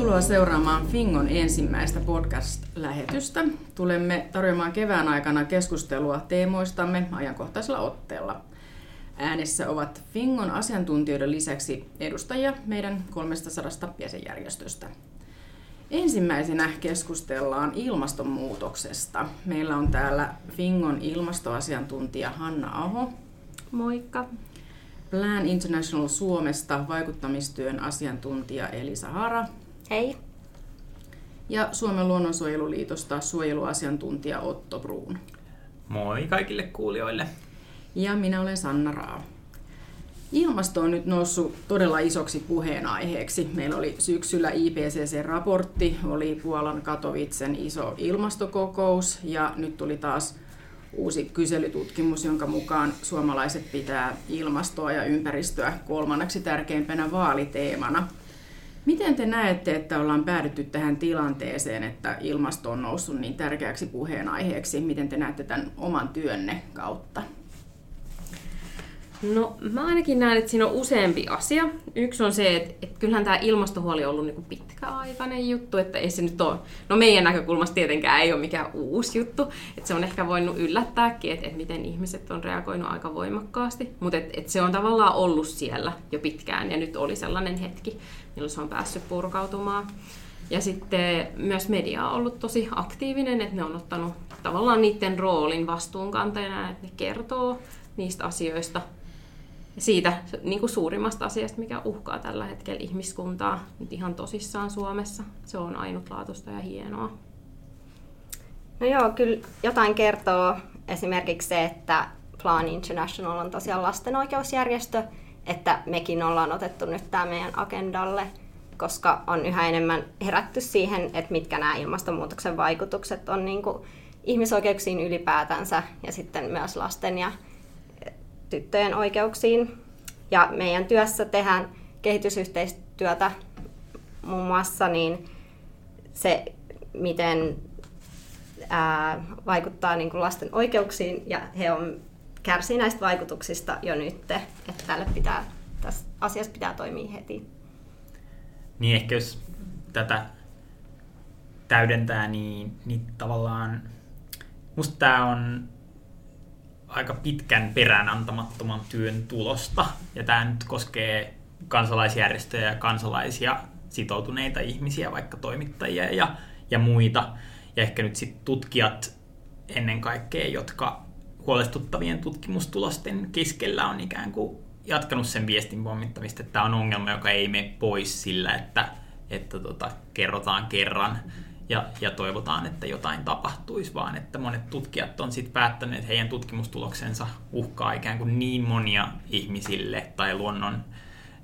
Tervetuloa seuraamaan Fingon ensimmäistä podcast-lähetystä. Tulemme tarjoamaan kevään aikana keskustelua teemoistamme ajankohtaisella otteella. Äänessä ovat Fingon asiantuntijoiden lisäksi edustajia meidän 300 jäsenjärjestöstä. Ensimmäisenä keskustellaan ilmastonmuutoksesta. Meillä on täällä Fingon ilmastoasiantuntija Hanna Aho. Moikka. Plan International Suomesta vaikuttamistyön asiantuntija Elisa Hara. Hei. Ja Suomen luonnonsuojeluliitosta suojeluasiantuntija Otto Bruun. Moi kaikille kuulijoille. Ja minä olen Sanna Raa. Ilmasto on nyt noussut todella isoksi puheenaiheeksi. Meillä oli syksyllä IPCC-raportti, oli Puolan Katowicen iso ilmastokokous ja nyt tuli taas uusi kyselytutkimus, jonka mukaan suomalaiset pitää ilmastoa ja ympäristöä kolmanneksi tärkeimpänä vaaliteemana. Miten te näette, että ollaan päädytty tähän tilanteeseen, että ilmasto on noussut niin tärkeäksi puheenaiheeksi? Miten te näette tämän oman työnne kautta? No mä ainakin näen, että siinä on useampi asia. Yksi on se, että, että kyllähän tämä ilmastohuoli on ollut niin pitkäaikainen juttu, että ei se nyt ole, no meidän näkökulmasta tietenkään ei ole mikään uusi juttu, että se on ehkä voinut yllättääkin, että, että miten ihmiset on reagoinut aika voimakkaasti, mutta että, että se on tavallaan ollut siellä jo pitkään ja nyt oli sellainen hetki, milloin se on päässyt purkautumaan. Ja sitten myös media on ollut tosi aktiivinen, että ne on ottanut tavallaan niiden roolin vastuunkantajana, että ne kertoo niistä asioista, siitä niin kuin suurimmasta asiasta, mikä uhkaa tällä hetkellä ihmiskuntaa nyt ihan tosissaan Suomessa. Se on ainutlaatuista ja hienoa. No joo, kyllä jotain kertoo esimerkiksi se, että Plan International on tosiaan lasten oikeusjärjestö, että mekin ollaan otettu nyt tämä meidän agendalle, koska on yhä enemmän herätty siihen, että mitkä nämä ilmastonmuutoksen vaikutukset on niin kuin ihmisoikeuksiin ylipäätänsä ja sitten myös lasten ja tyttöjen oikeuksiin. Ja meidän työssä tehdään kehitysyhteistyötä muun muassa, niin se, miten ää, vaikuttaa niin kuin lasten oikeuksiin, ja he on kärsii näistä vaikutuksista jo nyt, että tälle pitää, tässä asiassa pitää toimia heti. Niin ehkä jos tätä täydentää, niin, niin tavallaan musta tämä on aika pitkän perään antamattoman työn tulosta. Ja tämä nyt koskee kansalaisjärjestöjä ja kansalaisia sitoutuneita ihmisiä, vaikka toimittajia ja, ja muita. Ja ehkä nyt sitten tutkijat ennen kaikkea, jotka huolestuttavien tutkimustulosten keskellä on ikään kuin jatkanut sen viestin pommittamista, että tämä on ongelma, joka ei mene pois sillä, että, että tota, kerrotaan kerran ja, ja toivotaan, että jotain tapahtuisi, vaan että monet tutkijat on sitten päättäneet, että heidän tutkimustuloksensa uhkaa ikään kuin niin monia ihmisille tai luonnon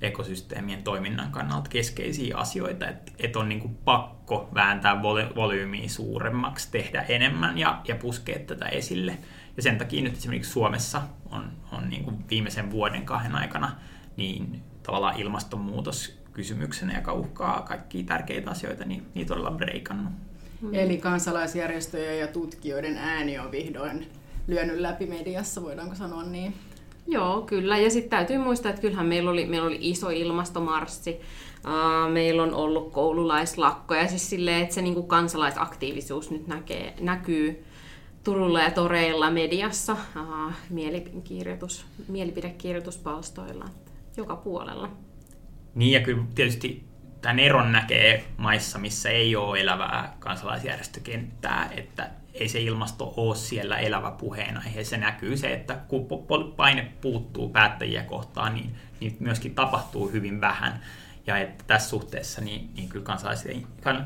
ekosysteemien toiminnan kannalta keskeisiä asioita, että, että on niin kuin pakko vääntää volyymiä suuremmaksi, tehdä enemmän ja, ja puskea tätä esille. Ja sen takia nyt esimerkiksi Suomessa on, on niin kuin viimeisen vuoden kahden aikana niin tavallaan ilmastonmuutos kysymyksenä, joka uhkaa kaikkia tärkeitä asioita, niin niitä todella breikannut. Mm. Eli kansalaisjärjestöjen ja tutkijoiden ääni on vihdoin lyönyt läpi mediassa, voidaanko sanoa niin? Joo, kyllä. Ja sitten täytyy muistaa, että kyllähän meillä oli, meillä oli iso ilmastomarssi, uh, meillä on ollut koululaislakkoja, siis silleen, että se niinku kansalaisaktiivisuus nyt näkee, näkyy Turulla ja toreilla mediassa, uh, mielipidekirjoitus, mielipidekirjoituspalstoilla, joka puolella. Niin ja kyllä tietysti tämän eron näkee maissa, missä ei ole elävää kansalaisjärjestökenttää, että ei se ilmasto ole siellä elävä puheenaihe. Se näkyy se, että kun paine puuttuu päättäjiä kohtaan, niin, niin myöskin tapahtuu hyvin vähän. Ja että tässä suhteessa niin, niin kyllä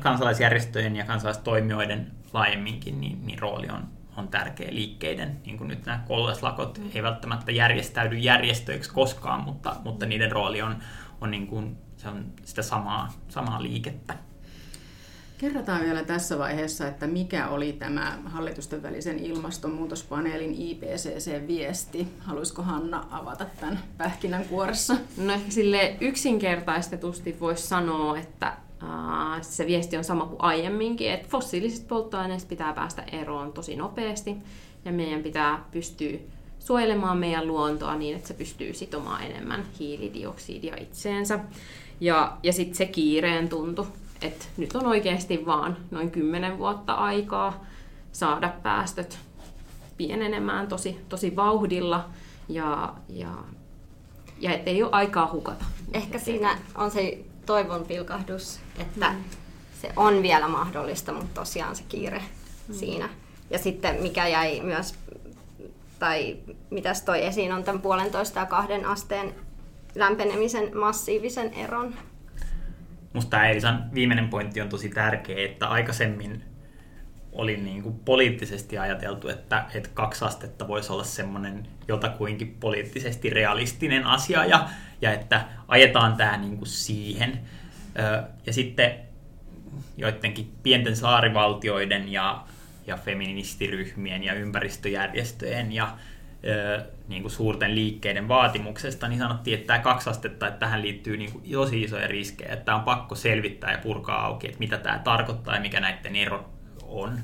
kansalaisjärjestöjen ja kansalaistoimijoiden laajemminkin niin, niin rooli on, on tärkeä liikkeiden. Niin kuin nyt nämä koulutuslakot ei välttämättä järjestäydy järjestöiksi koskaan, mutta, mutta niiden rooli on, on niin kuin, se on sitä samaa, samaa liikettä. Kerrotaan vielä tässä vaiheessa, että mikä oli tämä hallitusten välisen ilmastonmuutospaneelin IPCC-viesti. Haluaisiko Hanna avata tämän pähkinänkuoressa? No ehkä sille yksinkertaistetusti voisi sanoa, että se viesti on sama kuin aiemminkin, että fossiilisista polttoaineista pitää päästä eroon tosi nopeasti ja meidän pitää pystyä suojelemaan meidän luontoa niin, että se pystyy sitomaan enemmän hiilidioksidia itseensä. Ja, ja sitten se kiireen tuntu, Et nyt on oikeasti vaan noin 10 vuotta aikaa saada päästöt pienenemään tosi, tosi vauhdilla ja, ja, ja ettei ole aikaa hukata. Ehkä siinä on se toivon pilkahdus, että mm. se on vielä mahdollista, mutta tosiaan se kiire mm. siinä. Ja sitten mikä jäi myös, tai mitä toi esiin, on tämän puolentoista ja kahden asteen lämpenemisen massiivisen eron. Musta tämä Elisan viimeinen pointti on tosi tärkeä, että aikaisemmin oli niin kuin poliittisesti ajateltu, että, että kaksi astetta voisi olla semmoinen jotakuinkin poliittisesti realistinen asia ja, ja että ajetaan tämä niin kuin siihen. Ja sitten joidenkin pienten saarivaltioiden ja, ja feministiryhmien ja ympäristöjärjestöjen ja niin kuin suurten liikkeiden vaatimuksesta, niin sanottiin, että tämä kaksi astetta, että tähän liittyy niin kuin tosi isoja riskejä, että on pakko selvittää ja purkaa auki, että mitä tämä tarkoittaa ja mikä näiden ero on.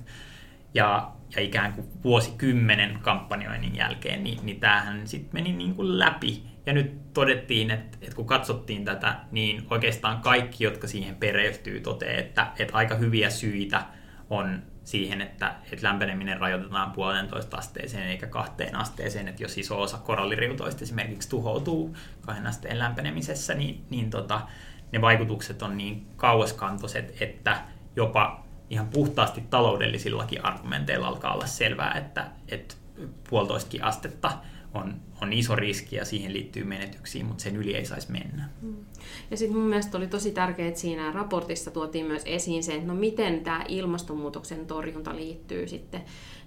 Ja, ja ikään kuin vuosikymmenen kampanjoinnin jälkeen, niin, niin tämähän sitten meni niin kuin läpi. Ja nyt todettiin, että, että kun katsottiin tätä, niin oikeastaan kaikki, jotka siihen perehtyy, toteaa, että, että aika hyviä syitä on siihen, että, että lämpeneminen rajoitetaan puolentoista asteeseen eikä kahteen asteeseen, että jos iso osa koralliriutoista esimerkiksi tuhoutuu kahden asteen lämpenemisessä, niin, niin tota, ne vaikutukset on niin kauaskantoiset, että jopa ihan puhtaasti taloudellisillakin argumenteilla alkaa olla selvää, että, että puolitoistakin astetta on, on iso riski ja siihen liittyy menetyksiä, mutta sen yli ei saisi mennä. Mm. Ja sitten mun mielestä oli tosi tärkeää, että siinä raportissa tuotiin myös esiin se, että no miten tämä ilmastonmuutoksen torjunta liittyy sitten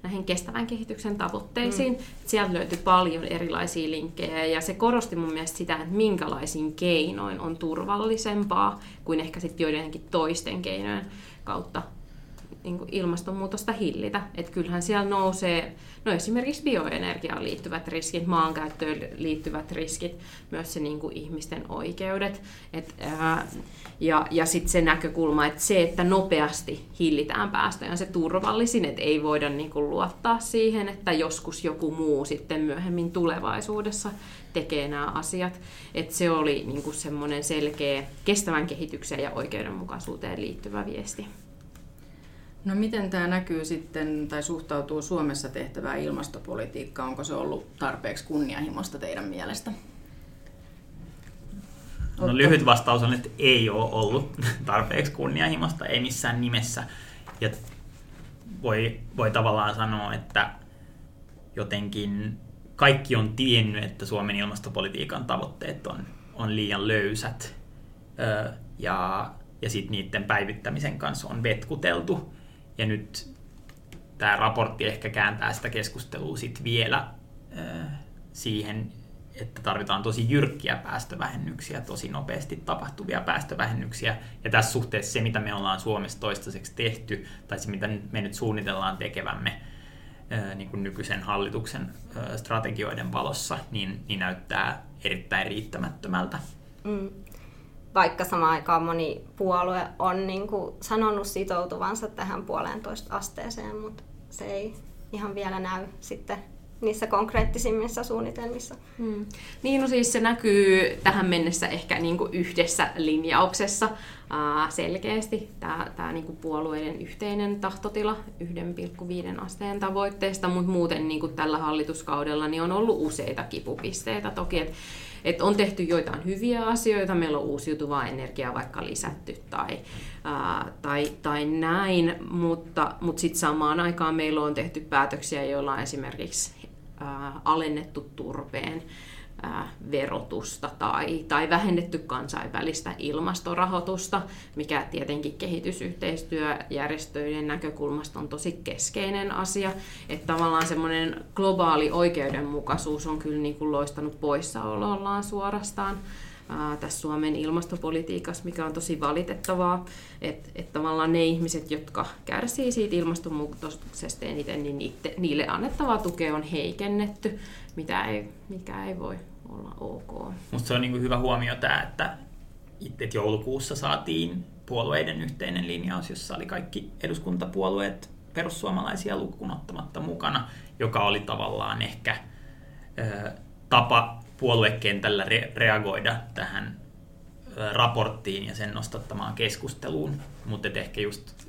näihin kestävän kehityksen tavoitteisiin. Mm. Sieltä löytyi paljon erilaisia linkkejä ja se korosti mun mielestä sitä, että minkälaisin keinoin on turvallisempaa kuin ehkä sitten joidenkin toisten keinojen kautta niin kuin ilmastonmuutosta hillitä. Että kyllähän siellä nousee no esimerkiksi bioenergiaan liittyvät riskit, maankäyttöön liittyvät riskit, myös se niin kuin ihmisten oikeudet. Et, ää, ja ja sitten se näkökulma, että se, että nopeasti hillitään päästöjä, on se turvallisin, että ei voida niin kuin luottaa siihen, että joskus joku muu sitten myöhemmin tulevaisuudessa tekee nämä asiat. Että se oli niin kuin semmoinen selkeä kestävän kehitykseen ja oikeudenmukaisuuteen liittyvä viesti. No miten tämä näkyy sitten tai suhtautuu Suomessa tehtävään ilmastopolitiikkaan? Onko se ollut tarpeeksi kunnianhimosta teidän mielestä? No lyhyt vastaus on, että ei ole ollut tarpeeksi kunnianhimosta, ei missään nimessä. Ja voi, voi tavallaan sanoa, että jotenkin kaikki on tiennyt, että Suomen ilmastopolitiikan tavoitteet on, on liian löysät. ja, ja sitten niiden päivittämisen kanssa on vetkuteltu. Ja nyt tämä raportti ehkä kääntää sitä keskustelua sit vielä äh, siihen, että tarvitaan tosi jyrkkiä päästövähennyksiä, tosi nopeasti tapahtuvia päästövähennyksiä. Ja tässä suhteessa se, mitä me ollaan Suomessa toistaiseksi tehty, tai se, mitä me nyt suunnitellaan tekevämme äh, niin kuin nykyisen hallituksen äh, strategioiden valossa, niin, niin näyttää erittäin riittämättömältä. Mm vaikka samaan aikaan moni puolue on niin kuin sanonut sitoutuvansa tähän puolentoista asteeseen, mutta se ei ihan vielä näy sitten niissä konkreettisimmissa suunnitelmissa. Hmm. Niin, no siis se näkyy tähän mennessä ehkä niin kuin yhdessä linjauksessa ää, selkeästi, tämä, tämä niin kuin puolueiden yhteinen tahtotila 1,5 asteen tavoitteesta, mutta muuten niin kuin tällä hallituskaudella niin on ollut useita kipupisteitä toki, että et on tehty joitain hyviä asioita, meillä on uusiutuvaa energiaa vaikka lisätty tai, ää, tai, tai näin, mutta, mutta sitten samaan aikaan meillä on tehty päätöksiä, joilla on esimerkiksi ää, alennettu turpeen verotusta tai, tai vähennetty kansainvälistä ilmastorahoitusta, mikä tietenkin kehitysyhteistyöjärjestöiden näkökulmasta on tosi keskeinen asia. Että tavallaan semmoinen globaali oikeudenmukaisuus on kyllä niin kuin loistanut poissaolollaan suorastaan tässä Suomen ilmastopolitiikassa, mikä on tosi valitettavaa, että et tavallaan ne ihmiset, jotka kärsii siitä ilmastonmuutoksesta eniten, niin niille annettavaa tukea on heikennetty, mitä ei, mikä ei voi olla ok. Musta se on niin hyvä huomio tämä, että itse joulukuussa saatiin puolueiden yhteinen linjaus, jossa oli kaikki eduskuntapuolueet perussuomalaisia lukuun ottamatta mukana, joka oli tavallaan ehkä ö, tapa puoluekentällä re- reagoida tähän raporttiin ja sen nostattamaan keskusteluun, mutta ehkä just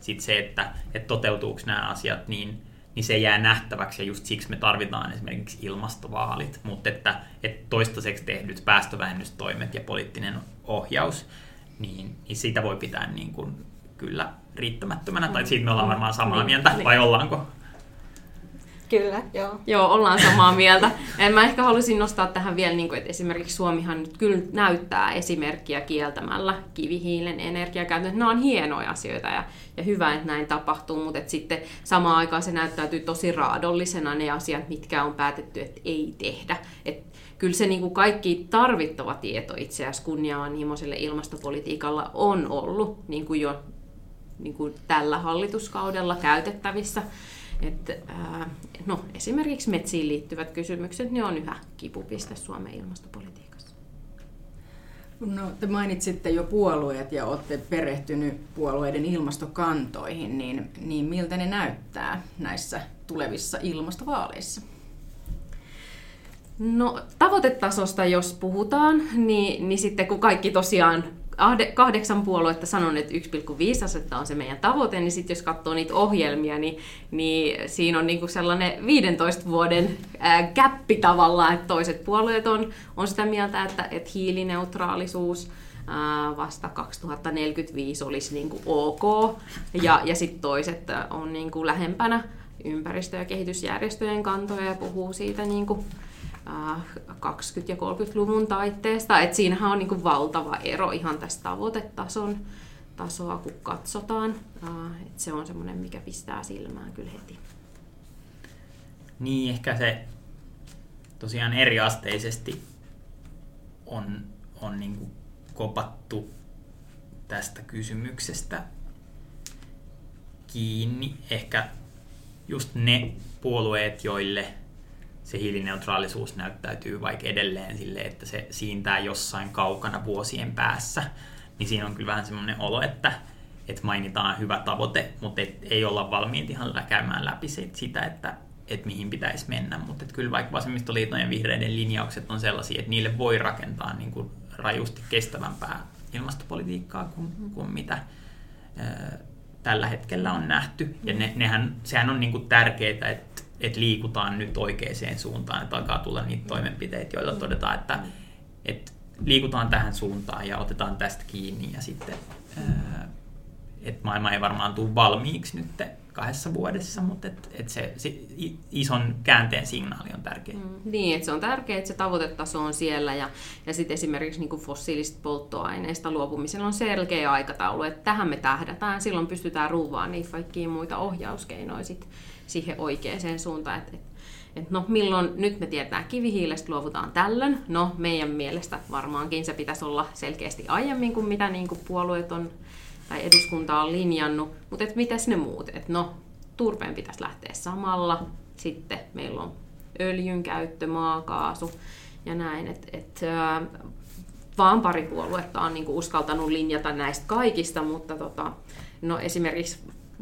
sit se, että, että toteutuuko nämä asiat, niin, niin se jää nähtäväksi. Ja just siksi me tarvitaan esimerkiksi ilmastovaalit, mutta että, että toistaiseksi tehdyt päästövähennystoimet ja poliittinen ohjaus, niin, niin sitä voi pitää niin kuin kyllä riittämättömänä, tai siitä me ollaan varmaan samaa niin, mieltä, niin. vai ollaanko? Kyllä, joo. Joo, ollaan samaa mieltä. En mä ehkä haluaisin nostaa tähän vielä, niin kuin, että esimerkiksi Suomihan nyt kyllä näyttää esimerkkiä kieltämällä kivihiilen energiakäytön. Nämä on hienoja asioita ja, ja hyvä, että näin tapahtuu, mutta että sitten samaan aikaan se näyttäytyy tosi raadollisena ne asiat, mitkä on päätetty, että ei tehdä. Et kyllä se niin kuin kaikki tarvittava tieto itse asiassa kunnianhimoiselle ilmastopolitiikalla on ollut niin kuin jo niin kuin tällä hallituskaudella käytettävissä. Et, no, esimerkiksi metsiin liittyvät kysymykset, ne on yhä kipupiste Suomen ilmastopolitiikassa. No, te mainitsitte jo puolueet ja olette perehtynyt puolueiden ilmastokantoihin, niin, niin miltä ne näyttää näissä tulevissa ilmastovaaleissa? No tavoitetasosta jos puhutaan, niin, niin sitten kun kaikki tosiaan kahdeksan puoluetta sanon, että 1,5 asetta on se meidän tavoite, niin sitten jos katsoo niitä ohjelmia, niin, niin siinä on niinku sellainen 15 vuoden käppi tavallaan, että toiset puolueet on, on sitä mieltä, että, että hiilineutraalisuus ää, vasta 2045 olisi niinku ok, ja, ja sitten toiset on niinku lähempänä ympäristö- ja kehitysjärjestöjen kantoja ja puhuu siitä niinku, 20- ja 30-luvun taitteesta. Et siinähän on niin valtava ero ihan tästä tavoitetason tasoa, kun katsotaan. Et se on semmoinen, mikä pistää silmään kyllä heti. Niin, ehkä se tosiaan eriasteisesti on, on niin kopattu tästä kysymyksestä kiinni. Ehkä just ne puolueet, joille se hiilineutraalisuus näyttäytyy vaikka edelleen sille, että se siintää jossain kaukana vuosien päässä, niin siinä on kyllä vähän semmoinen olo, että, että mainitaan hyvä tavoite, mutta et, ei olla valmiit ihan käymään läpi sitä, että, että mihin pitäisi mennä. Mutta kyllä vaikka vasemmistoliiton ja vihreiden linjaukset on sellaisia, että niille voi rakentaa niin kuin rajusti kestävämpää ilmastopolitiikkaa kuin, kuin mitä tällä hetkellä on nähty. Ja ne, nehän, sehän on niin kuin tärkeää, että että liikutaan nyt oikeaan suuntaan, että alkaa tulla niitä toimenpiteitä, joilla todetaan, että, että liikutaan tähän suuntaan ja otetaan tästä kiinni ja sitten että maailma ei varmaan tule valmiiksi nyt kahdessa vuodessa, mutta et, et se, se ison käänteen signaali on tärkeä. Mm, niin, että se on tärkeää, että se tavoitetaso on siellä ja, ja sitten esimerkiksi niin fossiilisista polttoaineista luopumisella on selkeä aikataulu, että tähän me tähdätään, silloin pystytään ruuvaamaan niitä kaikkia muita ohjauskeinoja sit siihen oikeaan suuntaan, että et, et no milloin nyt me tietää kivihiilestä luovutaan tällöin, no meidän mielestä varmaankin se pitäisi olla selkeästi aiemmin kuin mitä niin kuin puolueet on tai eduskunta on linjannut, mutta et mitäs ne muut, että no turpeen pitäisi lähteä samalla, sitten meillä on öljyn käyttö, maakaasu ja näin, että et, vaan pari puoluetta on niinku uskaltanut linjata näistä kaikista, mutta tota, no esimerkiksi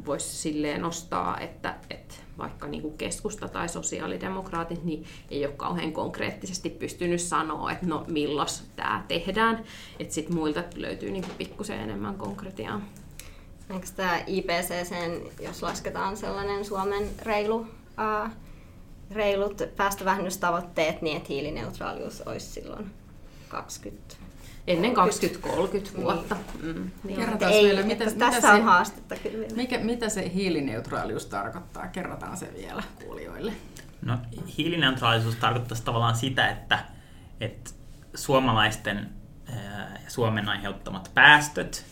voisi silleen nostaa, että, että vaikka niin kuin keskusta tai sosiaalidemokraatit, niin ei ole kauhean konkreettisesti pystynyt sanoa, että no milloin tämä tehdään. Että sitten muilta löytyy niin pikkusen enemmän konkretiaa. Onko tämä IPCC, jos lasketaan sellainen Suomen reilu, uh, reilut päästövähennystavoitteet, niin että hiilineutraalius olisi silloin 20 Ennen 20-30 vuotta. Niin. Mm. Niin. Kerrotaan ei, vielä, mitä, mitä tässä se, on haastetta kyllä. Mikä, mitä se hiilineutraalius tarkoittaa? Kerrotaan se vielä kuulijoille. No, hiilineutraalisuus tarkoittaa tavallaan sitä, että, että suomalaisten ja Suomen aiheuttamat päästöt,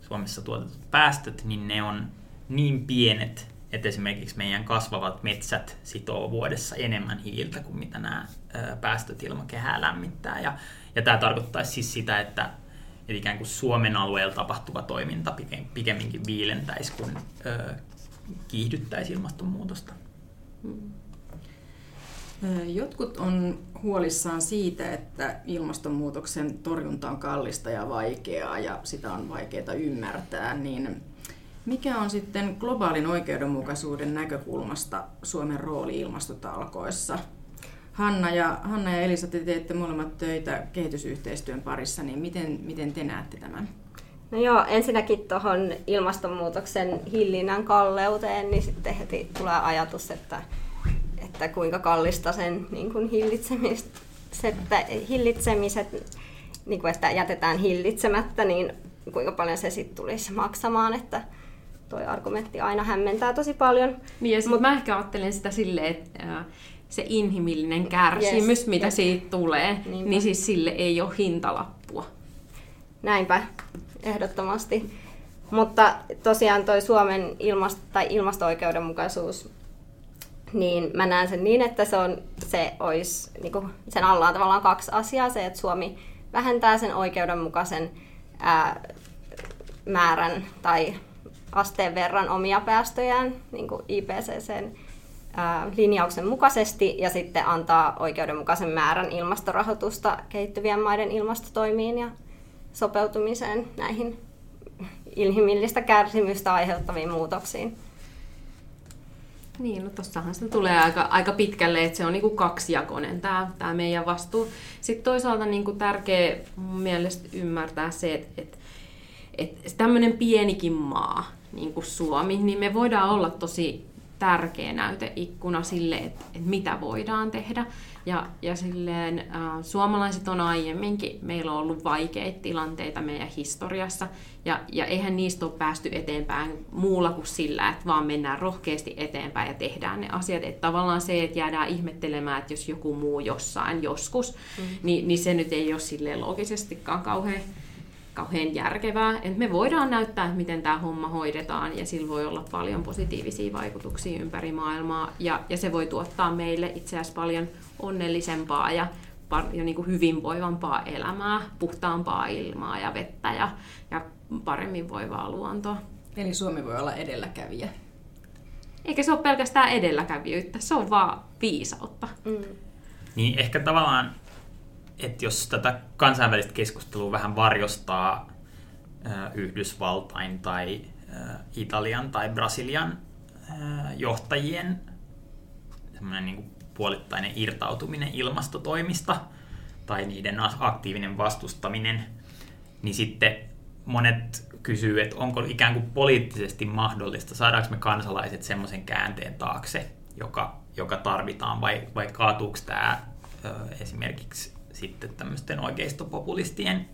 Suomessa tuotetut päästöt, niin ne on niin pienet, että esimerkiksi meidän kasvavat metsät sitoo vuodessa enemmän hiiltä kuin mitä nämä päästöt ilmakehää lämmittää. Ja, ja tämä tarkoittaisi siis sitä, että, että ikään kuin Suomen alueella tapahtuva toiminta pikemminkin viilentäisi kuin ö, kiihdyttäisi ilmastonmuutosta. Jotkut on huolissaan siitä, että ilmastonmuutoksen torjunta on kallista ja vaikeaa ja sitä on vaikeaa ymmärtää, niin mikä on sitten globaalin oikeudenmukaisuuden näkökulmasta Suomen rooli ilmastotalkoissa? Hanna ja, Hanna ja Elisa, te teette molemmat töitä kehitysyhteistyön parissa, niin miten, miten te näette tämän? No joo, ensinnäkin tuohon ilmastonmuutoksen hillinnän kalleuteen, niin sitten heti tulee ajatus, että, että kuinka kallista sen niin kuin hillitsemiset, hillitsemiset niin kuin että jätetään hillitsemättä, niin kuinka paljon se sitten tulisi maksamaan, että toi argumentti aina hämmentää tosi paljon. Niin ja Mut, mä ehkä ajattelen sitä silleen, että se inhimillinen kärsimys, yes, mitä yes. siitä tulee, Niinpä. niin siis sille ei ole hintalappua. Näinpä, ehdottomasti. Mutta tosiaan toi Suomen ilmasto- tai ilmasto-oikeudenmukaisuus, niin mä näen sen niin, että se, on, se olisi, niin kuin, sen alla on tavallaan kaksi asiaa. Se, että Suomi vähentää sen oikeudenmukaisen ää, määrän tai asteen verran omia päästöjään niin kuin IPCCn linjauksen mukaisesti ja sitten antaa oikeudenmukaisen määrän ilmastorahoitusta kehittyvien maiden ilmastotoimiin ja sopeutumiseen näihin inhimillistä kärsimystä aiheuttaviin muutoksiin. Niin, no tossahan se tulee aika, aika pitkälle, että se on niinku kaksijakoinen tämä, tämä meidän vastuu. Sitten toisaalta niinku tärkeä mun mielestä ymmärtää se, että, että, että tämmöinen pienikin maa, niin kuin Suomi, niin me voidaan olla tosi tärkeä näyteikkuna sille, että, että mitä voidaan tehdä. Ja, ja silleen, äh, suomalaiset on aiemminkin, meillä on ollut vaikeita tilanteita meidän historiassa, ja, ja eihän niistä ole päästy eteenpäin muulla kuin sillä, että vaan mennään rohkeasti eteenpäin ja tehdään ne asiat. Että tavallaan se, että jäädään ihmettelemään, että jos joku muu jossain joskus, mm. niin, niin se nyt ei ole silleen loogisestikaan kauhean kauhean järkevää. Et me voidaan näyttää, että miten tämä homma hoidetaan ja sillä voi olla paljon positiivisia vaikutuksia ympäri maailmaa ja, ja se voi tuottaa meille itse asiassa paljon onnellisempaa ja, ja niin kuin hyvinvoivampaa elämää, puhtaampaa ilmaa ja vettä ja, ja paremmin voivaa luontoa. Eli Suomi voi olla edelläkävijä. Eikä se ole pelkästään edelläkävijyyttä, se on vaan viisautta. Mm. Niin ehkä tavallaan että jos tätä kansainvälistä keskustelua vähän varjostaa Yhdysvaltain tai Italian tai Brasilian johtajien niin puolittainen irtautuminen ilmastotoimista tai niiden aktiivinen vastustaminen, niin sitten monet kysyy, että onko ikään kuin poliittisesti mahdollista, saadaanko me kansalaiset semmoisen käänteen taakse, joka, joka tarvitaan, vai, vai kaatuuko tämä esimerkiksi sitten tämmöisten oikeistopopulistien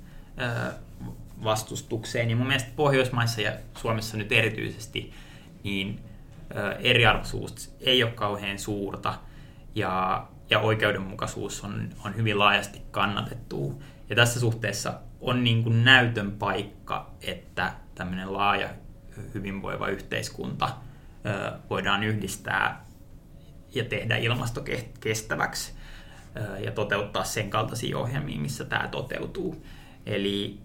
vastustukseen. Ja mun mielestä Pohjoismaissa ja Suomessa nyt erityisesti, niin eriarvoisuus ei ole kauhean suurta ja, ja oikeudenmukaisuus on, on hyvin laajasti kannatettu. Ja tässä suhteessa on niin kuin näytön paikka, että tämmöinen laaja hyvinvoiva yhteiskunta voidaan yhdistää ja tehdä ilmasto kestäväksi ja toteuttaa sen kaltaisia ohjelmia, missä tämä toteutuu. Eli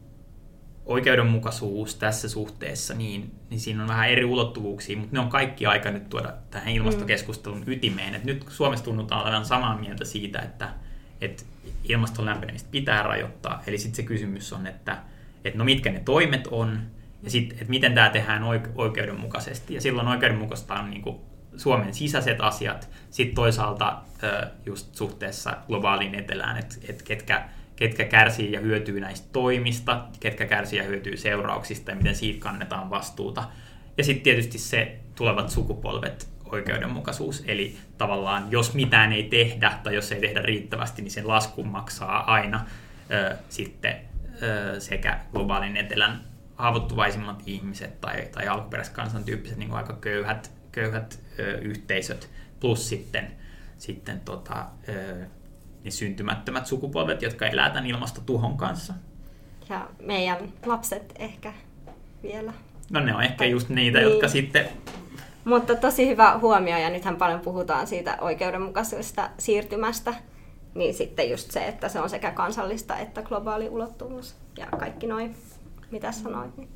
oikeudenmukaisuus tässä suhteessa, niin, niin siinä on vähän eri ulottuvuuksia, mutta ne on kaikki aika nyt tuoda tähän ilmastokeskustelun mm. ytimeen. Et nyt Suomessa tunnutaan olevan samaa mieltä siitä, että, että ilmaston lämpenemistä pitää rajoittaa. Eli sitten se kysymys on, että, että no mitkä ne toimet on, ja sitten, että miten tämä tehdään oikeudenmukaisesti. Ja silloin oikeudenmukaista on niin kuin Suomen sisäiset asiat, sitten toisaalta just suhteessa globaaliin etelään, että et ketkä, ketkä kärsii ja hyötyy näistä toimista, ketkä kärsii ja hyötyy seurauksista ja miten siitä kannetaan vastuuta. Ja sitten tietysti se tulevat sukupolvet, oikeudenmukaisuus, eli tavallaan jos mitään ei tehdä tai jos ei tehdä riittävästi, niin sen laskun maksaa aina ö, sitten ö, sekä globaalin etelän haavoittuvaisimmat ihmiset tai, tai alkuperäiskansan tyyppiset niin aika köyhät köyhät yhteisöt, plus sitten, sitten tota, ne syntymättömät sukupolvet, jotka elää tämän ilmastotuhon kanssa. Ja meidän lapset ehkä vielä. No ne on ehkä just niitä, niin. jotka sitten... Mutta tosi hyvä huomio, ja nythän paljon puhutaan siitä oikeudenmukaisesta siirtymästä, niin sitten just se, että se on sekä kansallista että globaali ulottuvuus. Ja kaikki noin, mitä sanoit. Niin.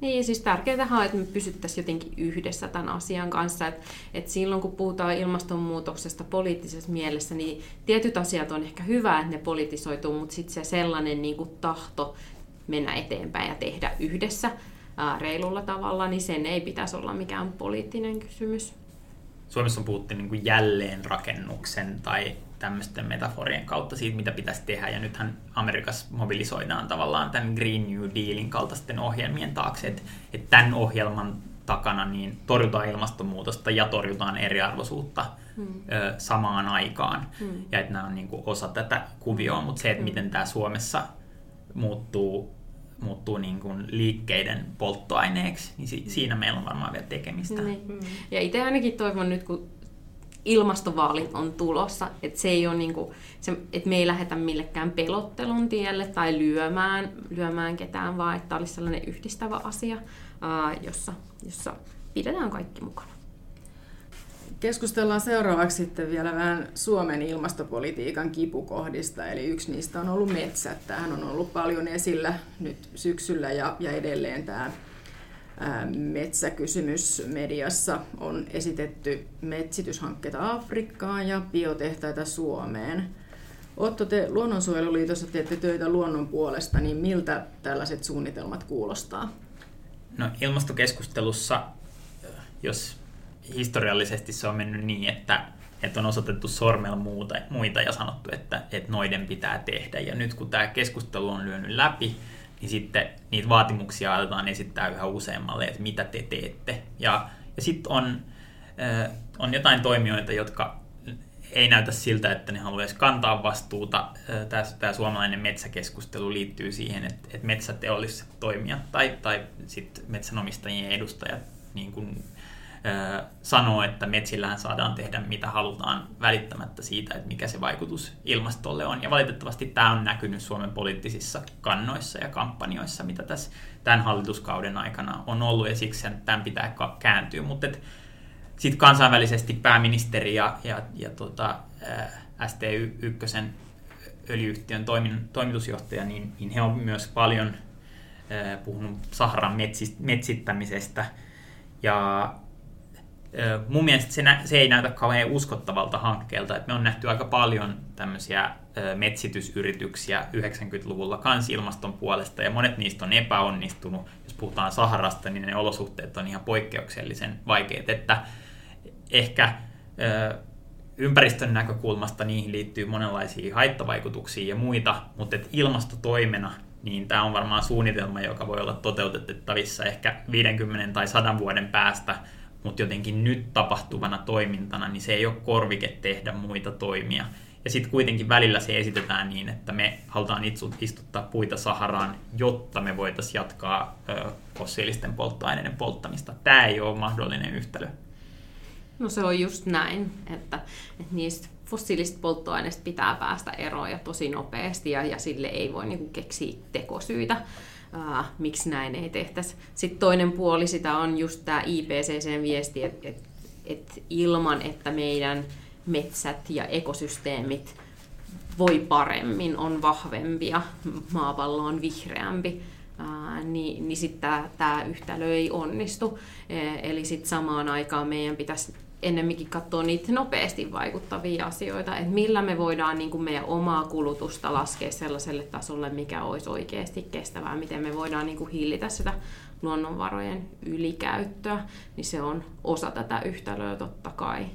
Niin, siis tärkeää on, että me pysyttäisiin jotenkin yhdessä tämän asian kanssa. Että et silloin kun puhutaan ilmastonmuutoksesta poliittisessa mielessä, niin tietyt asiat on ehkä hyvä, että ne politisoituu, mutta sitten se sellainen niin kuin tahto mennä eteenpäin ja tehdä yhdessä ää, reilulla tavalla, niin sen ei pitäisi olla mikään poliittinen kysymys. Suomessa on puhuttu niin kuin jälleenrakennuksen tai tämmöisten metaforien kautta siitä, mitä pitäisi tehdä. Ja nythän Amerikassa mobilisoidaan tavallaan tämän Green New Dealin kaltaisten ohjelmien taakse, että, että tämän ohjelman takana niin torjutaan ilmastonmuutosta ja torjutaan eriarvoisuutta hmm. ö, samaan aikaan. Hmm. Ja että nämä on niin kuin osa tätä kuvioa, mutta se, että hmm. miten tämä Suomessa muuttuu, muuttuu niin kuin liikkeiden polttoaineeksi, niin si- siinä meillä on varmaan vielä tekemistä. Hmm. Ja itse ainakin toivon nyt, kun ilmastovaalit on tulossa, että se ei ole niinku, se, että me ei lähdetä millekään pelottelun tielle tai lyömään, lyömään ketään, vaan että olisi sellainen yhdistävä asia, ää, jossa, jossa pidetään kaikki mukana. Keskustellaan seuraavaksi sitten vielä vähän Suomen ilmastopolitiikan kipukohdista, eli yksi niistä on ollut metsät. Tämähän on ollut paljon esillä nyt syksyllä ja, ja edelleen tämä metsäkysymys mediassa on esitetty metsityshankkeita Afrikkaan ja biotehtaita Suomeen. Otto, te Luonnonsuojeluliitossa teette töitä luonnon puolesta, niin miltä tällaiset suunnitelmat kuulostaa? No ilmastokeskustelussa, jos historiallisesti se on mennyt niin, että, että on osoitettu sormella muuta, muita ja sanottu, että, että noiden pitää tehdä. Ja nyt kun tämä keskustelu on lyönyt läpi, niin sitten niitä vaatimuksia aletaan esittää yhä useammalle, että mitä te teette. Ja, ja sitten on, äh, on jotain toimijoita, jotka ei näytä siltä, että ne haluaisi kantaa vastuuta. Tämä, tämä suomalainen metsäkeskustelu liittyy siihen, että, että metsäteolliset toimijat tai, tai sitten metsänomistajien edustajat niin kuin sanoo, että metsillähän saadaan tehdä mitä halutaan välittämättä siitä, että mikä se vaikutus ilmastolle on. Ja valitettavasti tämä on näkynyt Suomen poliittisissa kannoissa ja kampanjoissa, mitä tässä tämän hallituskauden aikana on ollut, ja siksi tämän pitää kääntyä. Mutta sitten kansainvälisesti pääministeri ja, ja, ja tota, ST1 öljyyhtiön toimin, toimitusjohtaja, niin, niin he on myös paljon puhunut Saharan metsittämisestä. Ja mun mielestä se, nä- se ei näytä kauhean uskottavalta hankkeelta. Et me on nähty aika paljon tämmöisiä metsitysyrityksiä 90-luvulla kans ilmaston puolesta, ja monet niistä on epäonnistunut. Jos puhutaan Saharasta, niin ne olosuhteet on ihan poikkeuksellisen vaikeat, että ehkä ympäristön näkökulmasta niihin liittyy monenlaisia haittavaikutuksia ja muita, mutta et ilmastotoimena niin tämä on varmaan suunnitelma, joka voi olla toteutettavissa ehkä 50 tai 100 vuoden päästä, mutta jotenkin nyt tapahtuvana toimintana, niin se ei ole korvike tehdä muita toimia. Ja sitten kuitenkin välillä se esitetään niin, että me halutaan istuttaa puita Saharaan, jotta me voitaisiin jatkaa ö, fossiilisten polttoaineiden polttamista. Tämä ei ole mahdollinen yhtälö. No se on just näin, että, että niistä fossiilista polttoaineista pitää päästä eroon ja tosi nopeasti ja, ja sille ei voi niinku keksiä tekosyitä ää, miksi näin ei tehtäisi. Sitten toinen puoli sitä on just tämä IPCCn viesti, että et, et ilman, että meidän metsät ja ekosysteemit voi paremmin, on vahvempia, maapallo on vihreämpi, ää, niin, niin sitten tämä yhtälö ei onnistu. E, eli sitten samaan aikaan meidän pitäisi ennemminkin katsoa niitä nopeasti vaikuttavia asioita, että millä me voidaan niin kuin meidän omaa kulutusta laskea sellaiselle tasolle, mikä olisi oikeasti kestävää, miten me voidaan niin kuin hillitä sitä luonnonvarojen ylikäyttöä, niin se on osa tätä yhtälöä totta kai.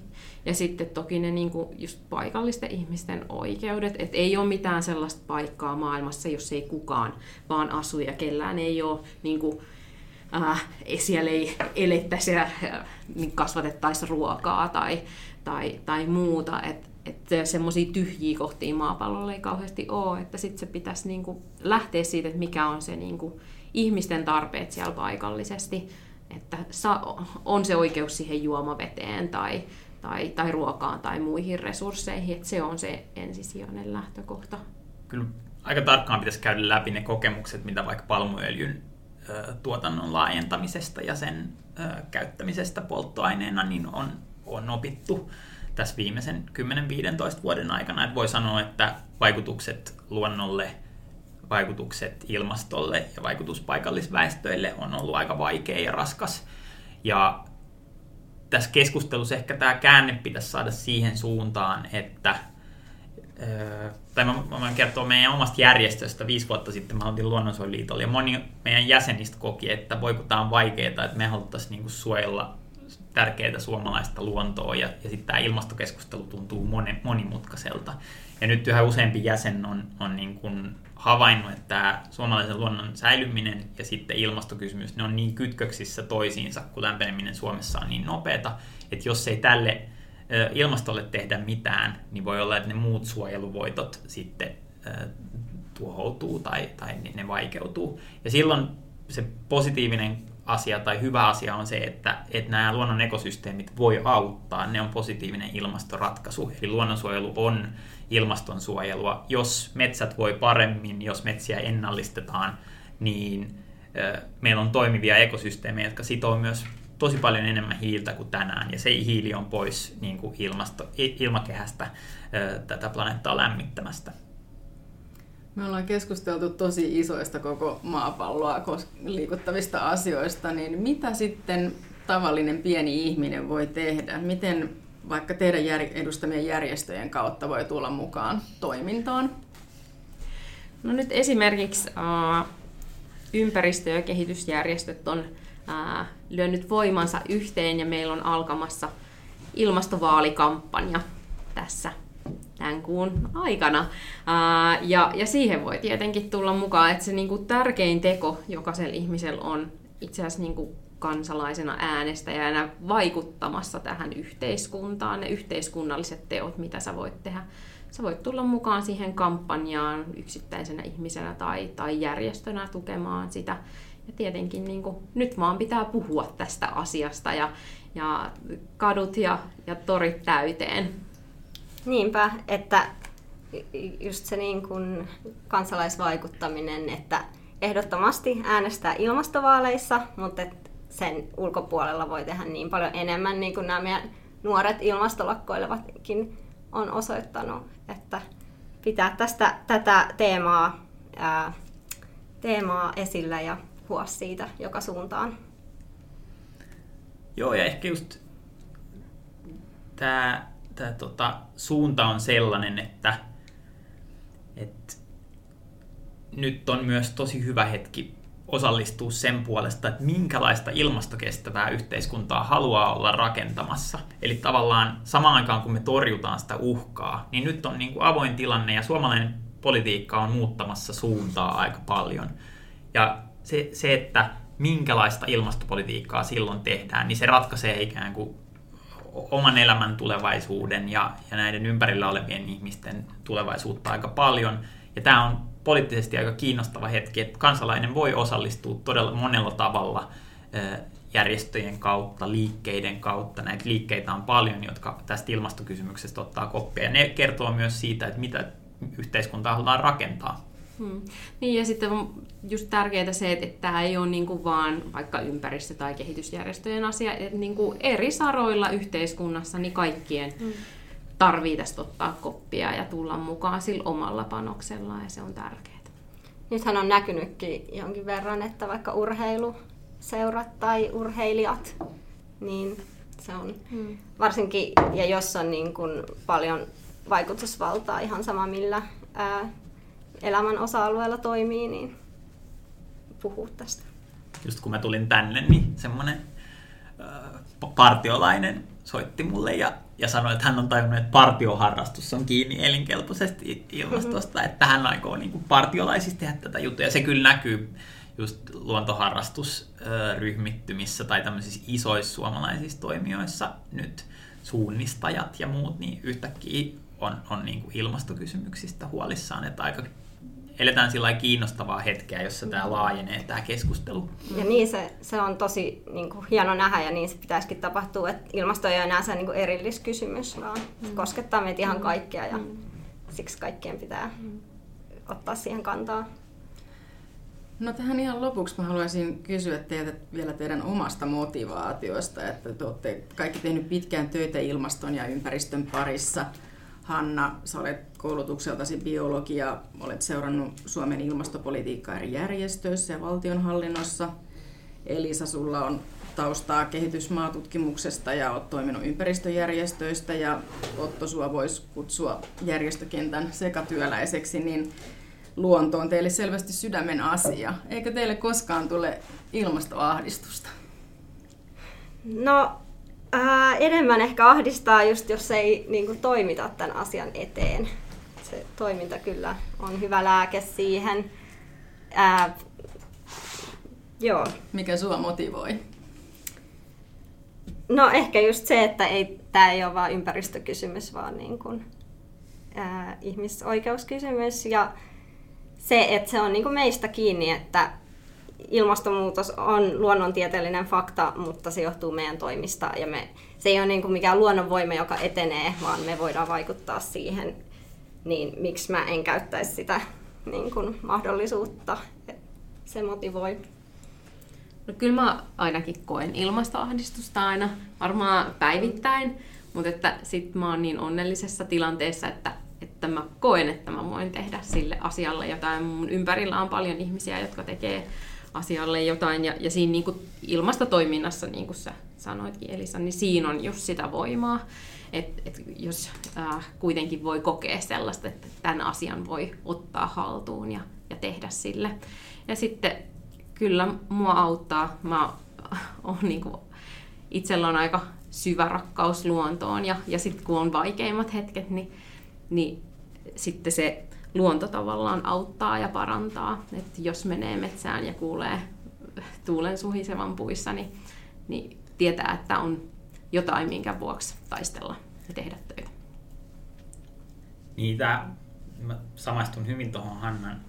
Ja sitten toki ne niin kuin just paikallisten ihmisten oikeudet, että ei ole mitään sellaista paikkaa maailmassa, jos ei kukaan vaan asu ja kellään ei ole niin kuin äh, siellä ei elettäisi ja niin kasvatettaisi ruokaa tai, tai, tai muuta. Että et semmoisia tyhjiä kohtia maapallolla ei kauheasti ole, että sitten se pitäisi niinku lähteä siitä, että mikä on se niinku ihmisten tarpeet siellä paikallisesti, että on se oikeus siihen juomaveteen tai, tai, tai ruokaan tai muihin resursseihin, että se on se ensisijainen lähtökohta. Kyllä aika tarkkaan pitäisi käydä läpi ne kokemukset, mitä vaikka palmuöljyn tuotannon laajentamisesta ja sen käyttämisestä polttoaineena niin on, on opittu tässä viimeisen 10-15 vuoden aikana. Et voi sanoa, että vaikutukset luonnolle, vaikutukset ilmastolle ja vaikutus paikallisväestöille on ollut aika vaikea ja raskas. Ja tässä keskustelussa ehkä tämä käänne pitäisi saada siihen suuntaan, että tai mä, mä voin kertoa meidän omasta järjestöstä. Viisi vuotta sitten mä oltiin Luonnonsuojeluliitolla ja moni meidän jäsenistä koki, että voi kun tämä on vaikeaa, että me haluttaisiin niinku suojella tärkeää suomalaista luontoa ja, ja sitten tämä ilmastokeskustelu tuntuu monimutkaiselta. Ja nyt yhä useampi jäsen on, on niin kuin havainnut, että tämä suomalaisen luonnon säilyminen ja sitten ilmastokysymys, ne on niin kytköksissä toisiinsa, kun lämpeneminen Suomessa on niin nopeata, että jos ei tälle ilmastolle tehdä mitään, niin voi olla, että ne muut suojeluvoitot sitten tuhoutuu tai, tai ne vaikeutuu. Ja silloin se positiivinen asia tai hyvä asia on se, että, että nämä luonnon ekosysteemit voi auttaa, ne on positiivinen ilmastoratkaisu. Eli luonnonsuojelu on ilmastonsuojelua. Jos metsät voi paremmin, jos metsiä ennallistetaan, niin meillä on toimivia ekosysteemejä, jotka sitoo myös tosi paljon enemmän hiiltä kuin tänään, ja se hiili on pois niin kuin ilmasto, ilmakehästä tätä planeettaa lämmittämästä. Me ollaan keskusteltu tosi isoista koko maapalloa liikuttavista asioista, niin mitä sitten tavallinen pieni ihminen voi tehdä? Miten vaikka teidän edustamien järjestöjen kautta voi tulla mukaan toimintaan? No nyt esimerkiksi äh, ympäristö- ja kehitysjärjestöt on lyönyt voimansa yhteen ja meillä on alkamassa ilmastovaalikampanja tässä tämän kuun aikana. Ää, ja, ja siihen voi tietenkin tulla mukaan, että se niinku tärkein teko jokaisella ihmisellä on itse asiassa niinku kansalaisena äänestäjänä vaikuttamassa tähän yhteiskuntaan, ne yhteiskunnalliset teot, mitä sä voit tehdä. Sä voit tulla mukaan siihen kampanjaan yksittäisenä ihmisenä tai, tai järjestönä tukemaan sitä. Ja tietenkin niin kuin, nyt vaan pitää puhua tästä asiasta ja, ja kadut ja, ja torit täyteen. Niinpä, että just se niin kuin kansalaisvaikuttaminen, että ehdottomasti äänestää ilmastovaaleissa, mutta sen ulkopuolella voi tehdä niin paljon enemmän, niin kuin nämä meidän nuoret ilmastolakkoilevatkin on osoittanut, että pitää tästä tätä teemaa, ää, teemaa esillä ja puhua siitä joka suuntaan. Joo, ja ehkä just tämä tämä tota, suunta on sellainen, että, että nyt on myös tosi hyvä hetki osallistua sen puolesta, että minkälaista ilmastokestävää yhteiskuntaa haluaa olla rakentamassa. Eli tavallaan samaan aikaan, kun me torjutaan sitä uhkaa, niin nyt on niin kuin avoin tilanne ja suomalainen politiikka on muuttamassa suuntaa aika paljon. Ja se, se, että minkälaista ilmastopolitiikkaa silloin tehdään, niin se ratkaisee ikään kuin oman elämän tulevaisuuden ja, ja näiden ympärillä olevien ihmisten tulevaisuutta aika paljon. Ja tämä on poliittisesti aika kiinnostava hetki, että kansalainen voi osallistua todella monella tavalla järjestöjen kautta, liikkeiden kautta. Näitä liikkeitä on paljon, jotka tästä ilmastokysymyksestä ottaa koppia. Ja ne kertoo myös siitä, että mitä yhteiskuntaa halutaan rakentaa. Hmm. Niin ja sitten on just tärkeää se, että, tämä ei ole niin kuin vaan vaikka ympäristö- tai kehitysjärjestöjen asia, että niin kuin eri saroilla yhteiskunnassa niin kaikkien hmm. tarvii tästä ottaa koppia ja tulla mukaan sillä omalla panoksellaan ja se on tärkeää. Nythän on näkynytkin jonkin verran, että vaikka urheiluseurat tai urheilijat, niin se on hmm. varsinkin, ja jos on niin kuin paljon vaikutusvaltaa ihan sama millä ää, elämän osa-alueella toimii, niin puhuu tästä. Just kun mä tulin tänne, niin semmoinen äh, partiolainen soitti mulle ja, ja sanoi, että hän on tajunnut, että partioharrastus on kiinni elinkelpoisesti ilmastosta, mm-hmm. että hän aikoo niin kuin partiolaisista tehdä tätä juttua. Ja se kyllä näkyy just luontoharrastusryhmittymissä tai tämmöisissä isoissa suomalaisissa toimijoissa nyt suunnistajat ja muut, niin yhtäkkiä on, on niin kuin ilmastokysymyksistä huolissaan, että aika eletään sillä kiinnostavaa hetkeä, jossa tämä laajenee tämä keskustelu. Ja niin se, se on tosi niin kuin, hieno nähdä ja niin se pitäisikin tapahtua, että ilmasto ei ole enää se niin kuin erilliskysymys, vaan se mm. koskettaa meitä ihan kaikkea ja mm. siksi kaikkien pitää mm. ottaa siihen kantaa. No tähän ihan lopuksi mä haluaisin kysyä teiltä vielä teidän omasta motivaatiosta, että te olette kaikki tehnyt pitkään töitä ilmaston ja ympäristön parissa – Hanna, sä olet koulutukseltasi biologia, olet seurannut Suomen ilmastopolitiikkaa eri järjestöissä ja valtionhallinnossa. Elisa, sulla on taustaa kehitysmaatutkimuksesta ja olet toiminut ympäristöjärjestöistä ja Otto, sua voisi kutsua järjestökentän sekatyöläiseksi, niin luonto on teille selvästi sydämen asia. Eikö teille koskaan tule ilmastoahdistusta? No, ää, enemmän ehkä ahdistaa just, jos ei niin kuin, toimita tämän asian eteen. Se toiminta kyllä on hyvä lääke siihen. Ää, joo. Mikä sua motivoi? No ehkä just se, että ei, tämä ei ole vain ympäristökysymys, vaan niin kuin, ää, ihmisoikeuskysymys. Ja se, että se on niin kuin meistä kiinni, että ilmastonmuutos on luonnontieteellinen fakta, mutta se johtuu meidän toimista. Ja me, se ei ole niin kuin mikään luonnonvoima, joka etenee, vaan me voidaan vaikuttaa siihen. Niin miksi mä en käyttäisi sitä niin kuin mahdollisuutta? Se motivoi. No kyllä mä ainakin koen ilmastoahdistusta aina, varmaan päivittäin, mutta että sit mä oon niin onnellisessa tilanteessa, että, että mä koen, että mä voin tehdä sille asialle jotain. Mun ympärillä on paljon ihmisiä, jotka tekee asialle jotain, ja, ja siinä niin kuin ilmastotoiminnassa, niin kuin sä sanoitkin Elisa, niin siinä on just sitä voimaa, että et jos äh, kuitenkin voi kokea sellaista, että tämän asian voi ottaa haltuun ja, ja tehdä sille. Ja sitten kyllä mua auttaa. Mä on niin kuin, itsellä on aika syvä rakkaus luontoon ja, ja sitten kun on vaikeimmat hetket, niin, niin sitten se luonto tavallaan auttaa ja parantaa. Et jos menee metsään ja kuulee tuulen suhisevan puissa, niin, niin tietää, että on jotain, minkä vuoksi taistella ja tehdä töitä. Tämä, mä samaistun hyvin tuohon Hannan,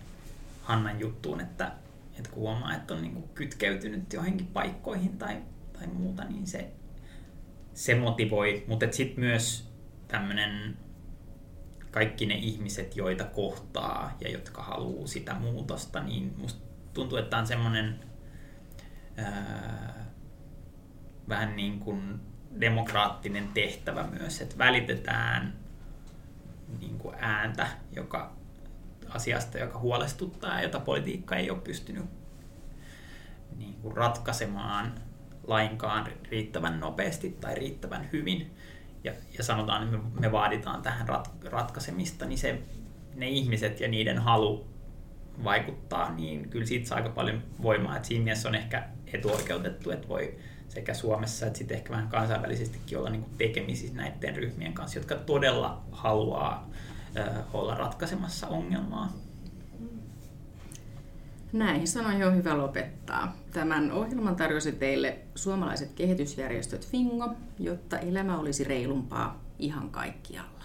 Hannan juttuun, että että kun huomaa, että on niin kytkeytynyt johonkin paikkoihin tai, tai muuta, niin se, se motivoi. Mutta sitten myös tämmöinen kaikki ne ihmiset, joita kohtaa ja jotka haluaa sitä muutosta, niin musta tuntuu, että on semmoinen vähän niin kuin demokraattinen tehtävä myös, että välitetään niin kuin ääntä, joka asiasta, joka huolestuttaa ja jota politiikka ei ole pystynyt niin kuin ratkaisemaan lainkaan riittävän nopeasti tai riittävän hyvin. Ja, ja sanotaan, että me, me vaaditaan tähän rat, ratkaisemista, niin se, ne ihmiset ja niiden halu vaikuttaa, niin kyllä siitä saa aika paljon voimaa. että siinä mielessä on ehkä etuoikeutettu, että voi sekä Suomessa että sitten ehkä vähän kansainvälisestikin olla niin tekemisissä näiden ryhmien kanssa, jotka todella haluaa olla ratkaisemassa ongelmaa. Näihin sanoihin on hyvä lopettaa. Tämän ohjelman tarjosi teille suomalaiset kehitysjärjestöt Fingo, jotta elämä olisi reilumpaa ihan kaikkialla.